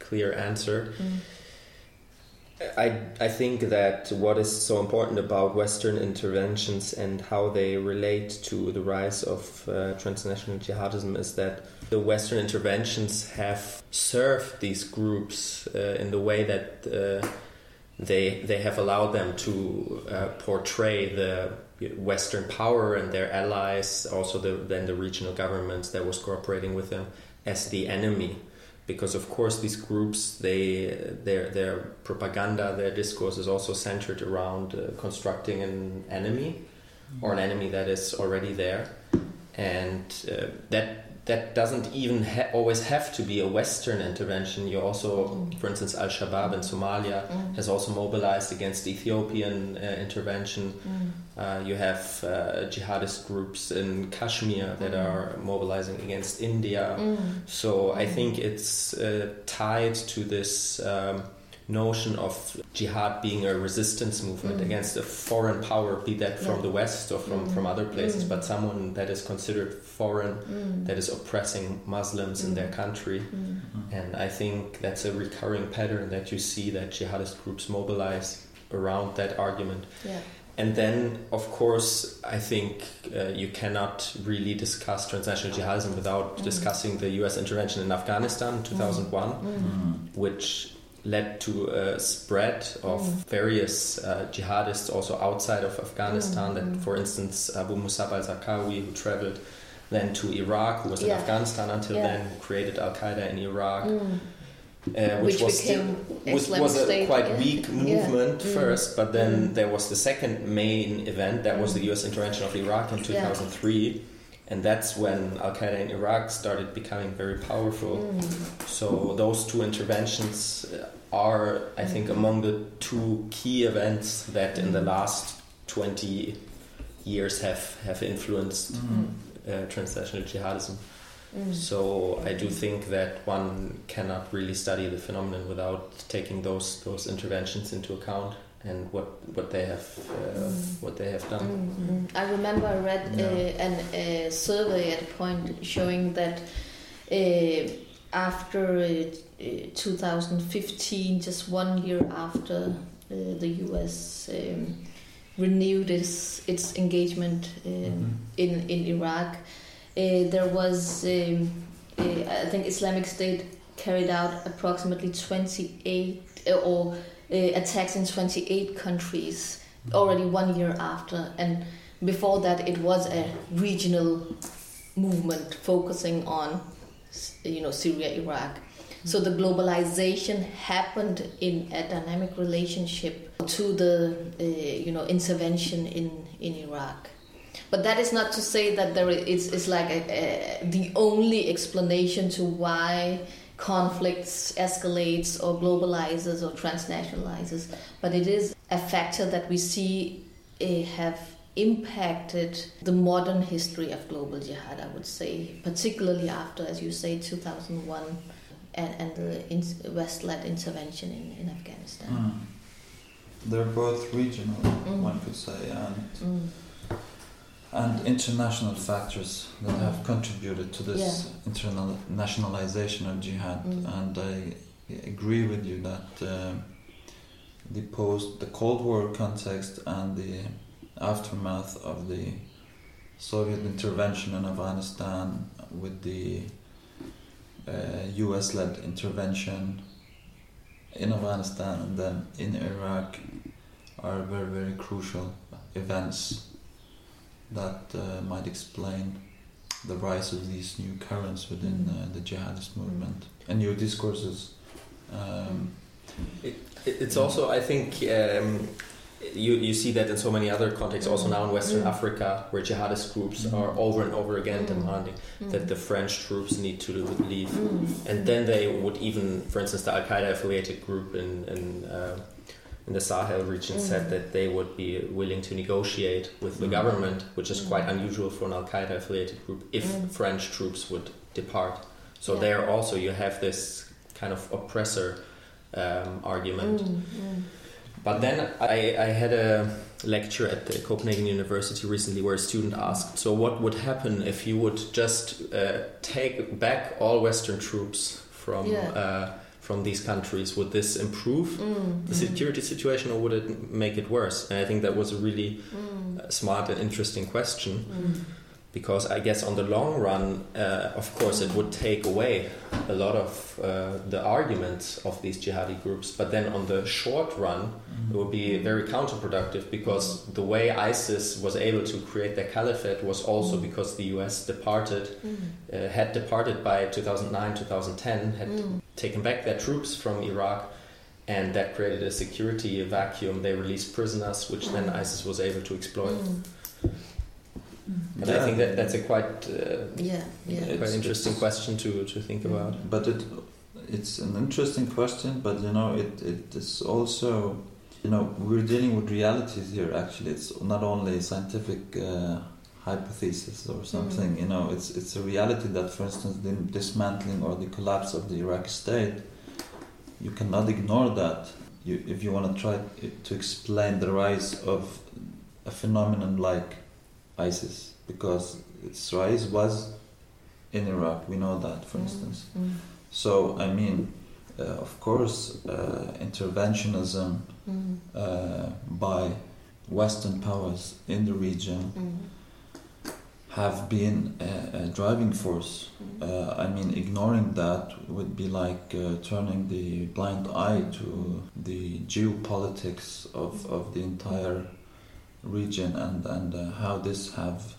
clear answer. Mm. I, I think that what is so important about Western interventions and how they relate to the rise of uh, transnational jihadism is that the Western interventions have served these groups uh, in the way that uh, they they have allowed them to uh, portray the Western power and their allies, also the, then the regional governments that was cooperating with them, as the enemy. Because of course these groups they their their propaganda their discourse is also centered around uh, constructing an enemy or an enemy that is already there. And uh, that that doesn't even ha- always have to be a Western intervention. You also, Mm. for instance, Al Shabaab in Somalia Mm. has also mobilized against Ethiopian uh, intervention. Mm. Uh, you have uh, jihadist groups in Kashmir that are mobilizing against India. Mm. So I think it's uh, tied to this um, notion of jihad being a resistance movement Mm. against a foreign power, be that from Yeah. the West or from, Mm. from other places, Mm. but someone that is considered foreign, Mm. that is oppressing Muslims in their Mm. country. Mm. And I think that's a recurring pattern that you see that jihadist groups mobilize around that argument. Yeah. And then, of course, I think uh, you cannot really discuss transnational jihadism without Mm. discussing the US intervention in Afghanistan in 2001, Mm. which led to a spread of Mm. various uh, jihadists also outside of Afghanistan. Mm, That, for instance, Abu Musab al Zarqawi, who traveled then to Iraq, who was in Yeah. Afghanistan until Yeah. then, who created Al Qaeda in Iraq, Mm. uh, which, Which was still which was a State, quite yeah. weak movement Mm. first, but then Mm. there was the second main event that was the Mm. U.S. intervention of Iraq in 2003, and that's when Al Qaeda in Iraq started becoming very powerful. Mm. So those two interventions uh, are, I think, Mm. among the two key events that in the Mm. last 20 years have have influenced Mm. uh, transnational jihadism. Mm. So I do think that one cannot really study the phenomenon without taking those those interventions into account and what what they have uh, Mm. what they have done. Mm, mm. I remember I read Yeah. uh, an a survey at a point showing that uh, after uh, uh, 2015, just one year after uh, the US um, renewed its its engagement um, Mhm. in in Iraq, uh, there was um, uh, I think Islamic State carried out approximately 28 uh, or attacks in 28 countries already one year after. And before that it was a regional movement focusing on you know Syria Iraq. So the globalization happened in a dynamic relationship to the uh, you know intervention in in Iraq. But that is not to say that there is it's like a, a, the only explanation to why conflicts escalates or globalizes or transnationalizes but it is a factor that we see uh, have impacted the modern history of global jihad i would say particularly after as you say 2001 and, and the in- west-led intervention in, in afghanistan Mm. They're both regional, Mm. one could say, and Mm. And international factors that have contributed to this Yeah. internationalization of jihad. Mm. And I agree with you that um the post, the Cold War context, and the aftermath of the Soviet intervention in Afghanistan with the uh, US-led intervention in Afghanistan and then in Iraq are very very crucial events that uh, might explain the rise of these new currents within Mm. uh, the jihadist movement and new discourses. Um, It, it's also, I think, um, you you see that in so many other contexts. Also now in Western Mm. Africa, where jihadist groups Mm. are over and over again Mm. demanding that the French troops need to leave. Mm. And then they would even, for instance, the Al Qaeda affiliated group in in, uh, in the Sahel region Mm. said that they would be willing to negotiate with the Mm. government, which is Mm. quite unusual for an Al Qaeda affiliated group, if Mm. French troops would depart. So Yeah. there also you have this kind of oppressor um, argument. Mm, mm. But then I, I had a lecture at the Copenhagen University recently where a student asked, so what would happen if you would just uh, take back all Western troops from Yeah. uh, from these countries? Would this improve Mm, the mm, security situation or would it make it worse? And I think that was a really mm, uh, smart and interesting question mm. Because I guess on the long run, uh, of course, it would take away a lot of uh, the arguments of these jihadi groups. But then on the short run, it would be very counterproductive because the way ISIS was able to create their caliphate was also Mm. because the US departed, Mm, uh, had departed by 2009, 2010, had mm, taken back their troops from Iraq. And that created a security vacuum. They released prisoners, which then Mm. ISIS was able to exploit. Mm. But Yeah. I think that that's a quite uh, Yeah, yeah. quite It's- interesting it's- question to, to think about. But it it's an interesting question, but you know it, it is also you know we're dealing with realities here. Actually, it's not only scientific uh, hypothesis or something. Mm. You know, it's it's a reality that, for instance, the dismantling or the collapse of the Iraqi state, you cannot ignore that. You, if you want to try to explain the rise of a phenomenon like ISIS, because its rise was in Iraq. We know that, for Mm, instance. mm, So, I mean, uh, of course, uh, interventionism mm, uh, by Western powers in the region mm, have been a, a driving force. mm. Uh, I mean, ignoring that would be like uh, turning the blind eye to the geopolitics of, of the entire region and, and uh, how this have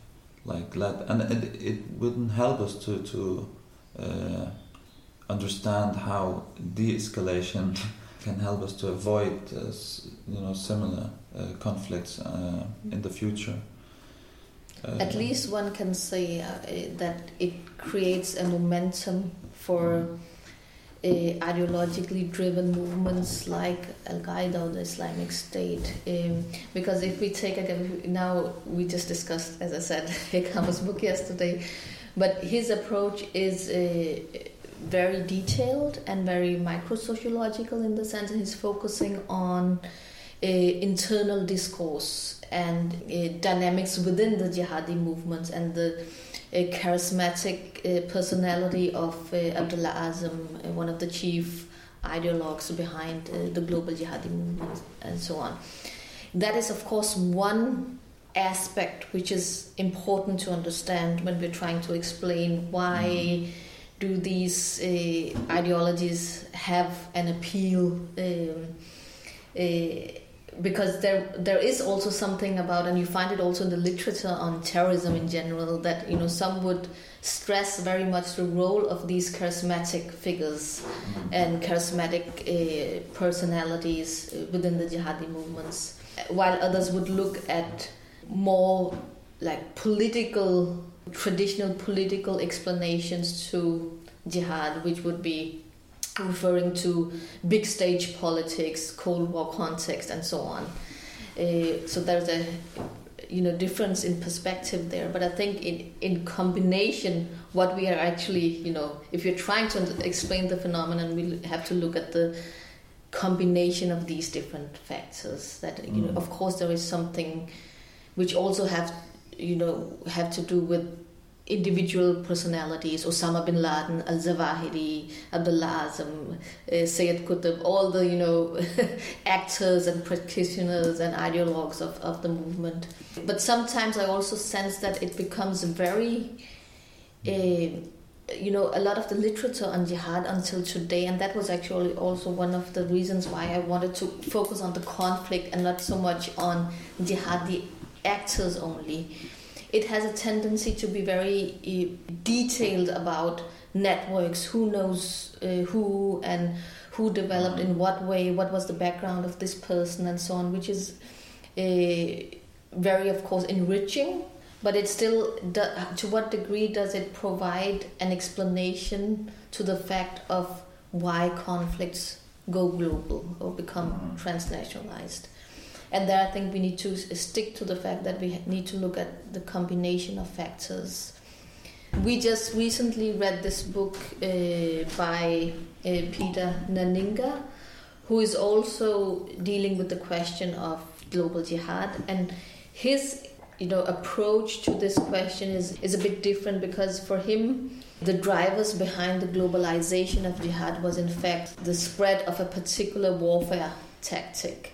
like led and it, it wouldn't help us to to uh, understand how de-escalation can help us to avoid uh, you know similar uh, conflicts uh, in the future. At least one can say uh, that it creates a momentum for uh, ideologically driven movements like Al Qaeda or the Islamic State. Um, because if we take again, now we just discussed, as I said, Hegghammer's book yesterday, but his approach is uh, very detailed and very micro sociological in the sense that he's focusing on uh, internal discourse and uh, dynamics within the jihadi movements and the charismatic uh, personality of uh, Abdullah Azzam, uh, one of the chief ideologues behind the global jihadi movement, and so on. That is, of course, one aspect which is important to understand when we're trying to explain why do these uh, ideologies have an appeal. Um, uh, because there there is also something about and you find it also in the literature on terrorism in general that you know some would stress very much the role of these charismatic figures and charismatic uh, personalities within the jihadi movements while others would look at more like political traditional political explanations to jihad which would be referring to big stage politics, Cold War context, and so on. Uh, so there's a you know difference in perspective there. But I think in in combination, what we are actually you know if you're trying to explain the phenomenon, we have to look at the combination of these different factors. That you know, Mm. of course, there is something which also have you know have to do with individual personalities Osama bin Laden, Al Zawahiri, Abdullah Azzam, uh, Sayyid Qutb, all the you know actors and practitioners and ideologues of, of the movement. But sometimes I also sense that it becomes very, uh, you know, a lot of the literature on jihad until today, and that was actually also one of the reasons why I wanted to focus on the conflict and not so much on jihadi actors only it has a tendency to be very uh, detailed about networks who knows uh, who and who developed in what way what was the background of this person and so on which is uh, very of course enriching but it still to what degree does it provide an explanation to the fact of why conflicts go global or become transnationalized and there, I think we need to stick to the fact that we need to look at the combination of factors. We just recently read this book uh, by uh, Pieter Nanninga, who is also dealing with the question of global jihad, and his you know approach to this question is is a bit different because for him the drivers behind the globalization of jihad was in fact the spread of a particular warfare tactic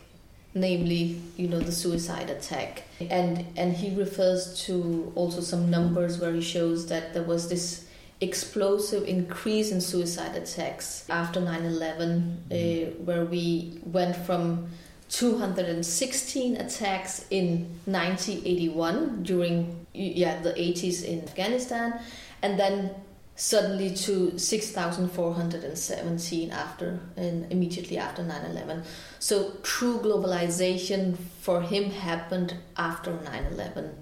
namely you know the suicide attack. And and he refers to also some numbers where he shows that there was this explosive increase in suicide attacks after 9/11 uh, where we went from 216 attacks in 1981 during yeah the 80s in Afghanistan and then suddenly to 6,417 after and immediately after 9/11. So true globalization for him happened after 9/11,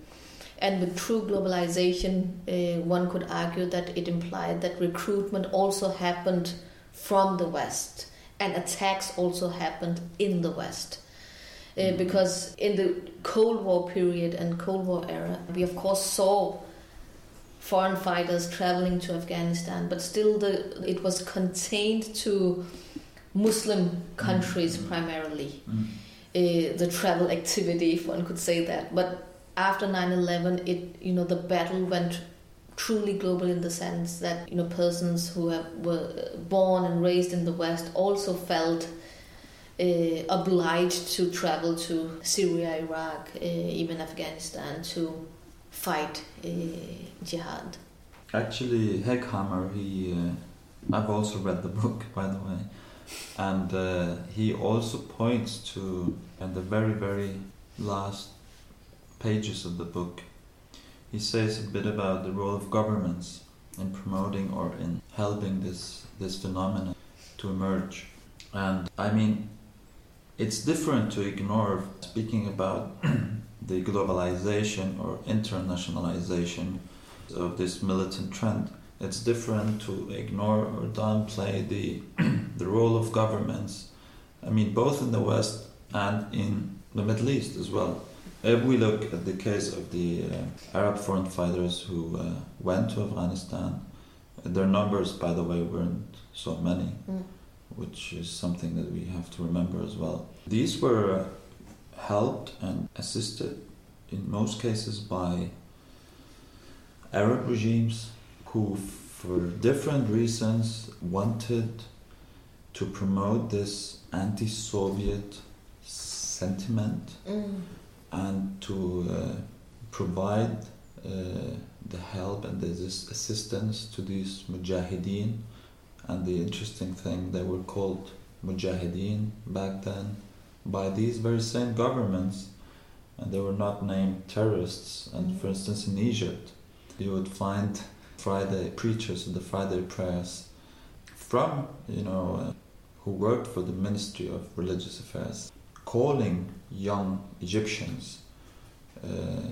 And with true globalization, uh, one could argue that it implied that recruitment also happened from the West and attacks also happened in the West. Uh, because in the Cold War period and Cold War era, we of course saw foreign fighters traveling to Afghanistan, but still the it was contained to Muslim countries Mm. primarily Mm. uh, the travel activity, if one could say that. But after 9/11, it you know the battle went truly global in the sense that you know persons who have, were born and raised in the West also felt. Uh, obliged to travel to Syria, Iraq, uh, even Afghanistan to fight uh, jihad. Actually, Hegghammer, he, uh, I've also read the book, by the way, and uh, he also points to, in the very, very last pages of the book, he says a bit about the role of governments in promoting or in helping this, this phenomenon to emerge. And I mean, it's different to ignore speaking about the globalization or internationalization of this militant trend. It's different to ignore or downplay the the role of governments. I mean, both in the West and in the Middle East as well. If we look at the case of the uh, Arab foreign fighters who uh, went to Afghanistan, their numbers, by the way, weren't so many, Mm. which is something that we have to remember as well. These were helped and assisted in most cases by Arab regimes who, for different reasons, wanted to promote this anti Soviet sentiment Mm. and to uh, provide uh, the help and the assistance to these mujahideen. And the interesting thing, they were called mujahideen back then by these very same governments, and they were not named terrorists. And for instance, in Egypt, you would find Friday preachers of the Friday prayers from, you know, who worked for the Ministry of Religious Affairs, calling young Egyptians uh,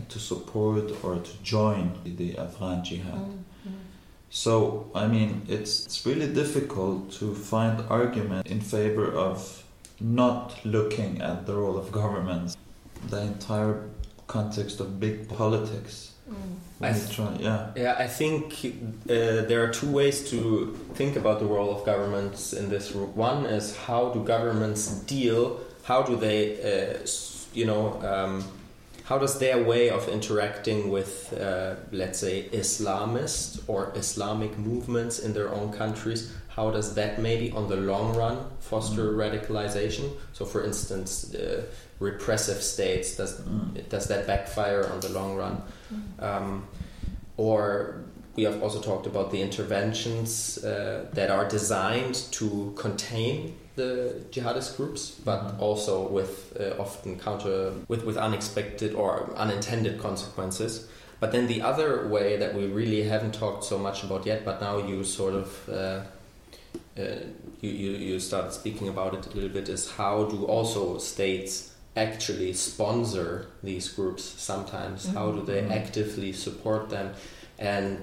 to support or to join the Afghan jihad. Mm. Mm. So, I mean, it's, it's really difficult to find argument in favor of not looking at the role of governments, the entire context of big politics. Mm. I try, yeah. Yeah, I think uh, there are two ways to think about the role of governments in this. One is how do governments deal? How do they, uh, you know, um, how does their way of interacting with, uh, let's say, Islamist or Islamic movements in their own countries? How does that maybe on the long run foster Mm. radicalization? So, for instance, uh, repressive states does Mm. does that backfire on the long run? Um, or we have also talked about the interventions uh, that are designed to contain the jihadist groups, but Mhm. also with uh, often counter with, with unexpected or unintended consequences. But then the other way that we really haven't talked so much about yet, but now you sort of uh, you, you you started speaking about it a little bit, is how do also states actually sponsor these groups sometimes? How do they Mhm. actively support them? And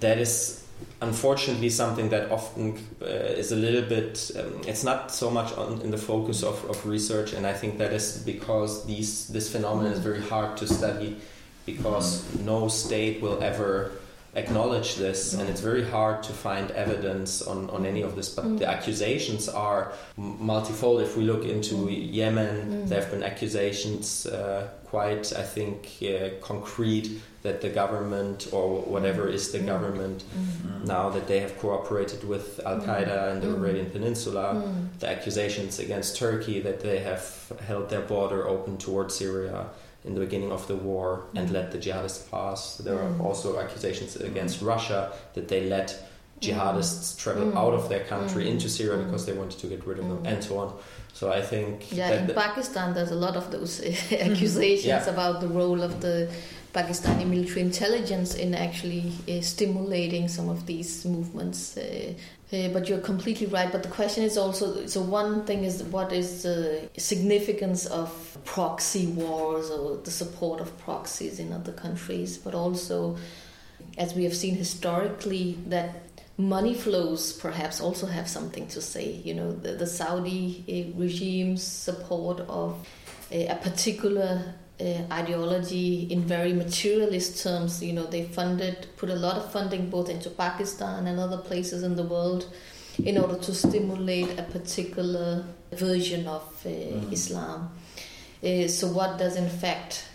that is unfortunately something that often uh, is a little bit um, it's not so much on, in the focus of, of research and i think that is because these this phenomenon is very hard to study because no state will ever acknowledge this and it's very hard to find evidence on, on any of this but Mm. the accusations are multifold if we look into Mm. yemen Mm. there have been accusations uh, quite i think uh, concrete that the government or whatever is the Mm. government Mm. now that they have cooperated with Al Qaeda in the. Arabian Peninsula, the accusations against Turkey that they have held their border open towards Syria in the beginning of the war and Mm. let the jihadists pass. There are mm-hmm. also accusations mm-hmm. against Russia that they let jihadists travel out of their country into Syria because they wanted to get rid of them and so on. So I think Yeah, in the- Pakistan, there's a lot of those accusations Yeah. about the role of the Pakistani military intelligence in actually uh, stimulating some of these movements. Uh, Uh, but you're completely right. But the question is also so one thing is what is the significance of proxy wars or the support of proxies in other countries, but also, as we have seen historically, that money flows perhaps also have something to say. You know, the, the Saudi uh, regime's support of a, a particular uh, ideology in very materialist terms. You know, they funded, put a lot of funding both into Pakistan and other places in the world in order to stimulate a particular version of uh, mm. Islam. Uh, so, what does in fact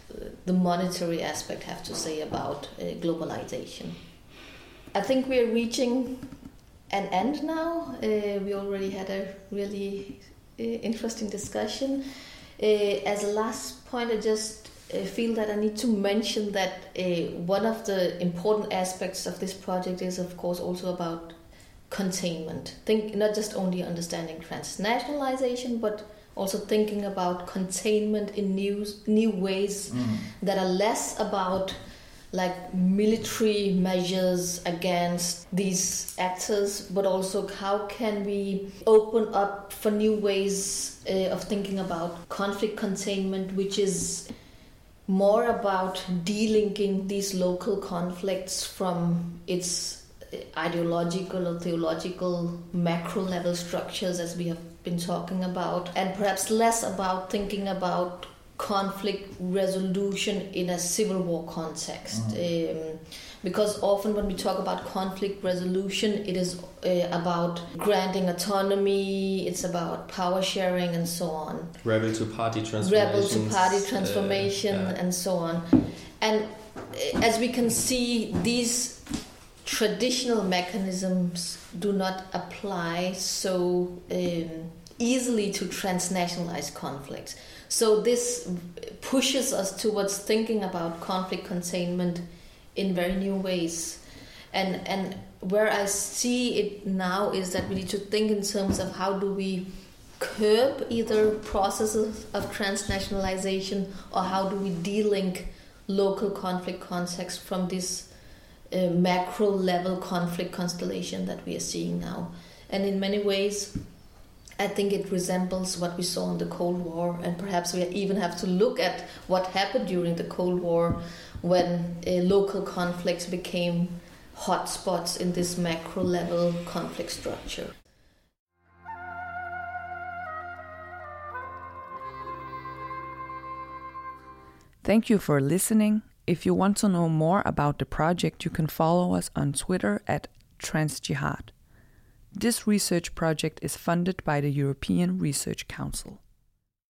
the monetary aspect have to say about uh, globalization? I think we are reaching an end now. Uh, we already had a really uh, interesting discussion. Uh, as a last point, I just uh, feel that I need to mention that uh, one of the important aspects of this project is, of course, also about containment. Think not just only understanding transnationalization, but also thinking about containment in new new ways mm. that are less about like military measures against these actors, but also how can we open up for new ways uh, of thinking about conflict containment, which is more about delinking these local conflicts from its uh, ideological or theological macro level structures as we have been talking about and perhaps less about thinking about conflict resolution in a civil war context. Mm. Um, because often when we talk about conflict resolution, it is uh, about granting autonomy, it's about power sharing, and so on. Rebel to party transformation. Rebel to party transformation, uh, yeah. and so on. And uh, as we can see, these traditional mechanisms do not apply so um, easily to transnationalized conflicts. So this pushes us towards thinking about conflict containment in very new ways. And and where I see it now is that we need to think in terms of how do we curb either processes of transnationalization or how do we de-link local conflict context from this uh, macro level conflict constellation that we are seeing now. And in many ways, I think it resembles what we saw in the Cold War, and perhaps we even have to look at what happened during the Cold War when uh, local conflicts became hotspots in this macro level conflict structure. Thank you for listening. If you want to know more about the project, you can follow us on Twitter at TransJihad. This research project is funded by the European Research Council.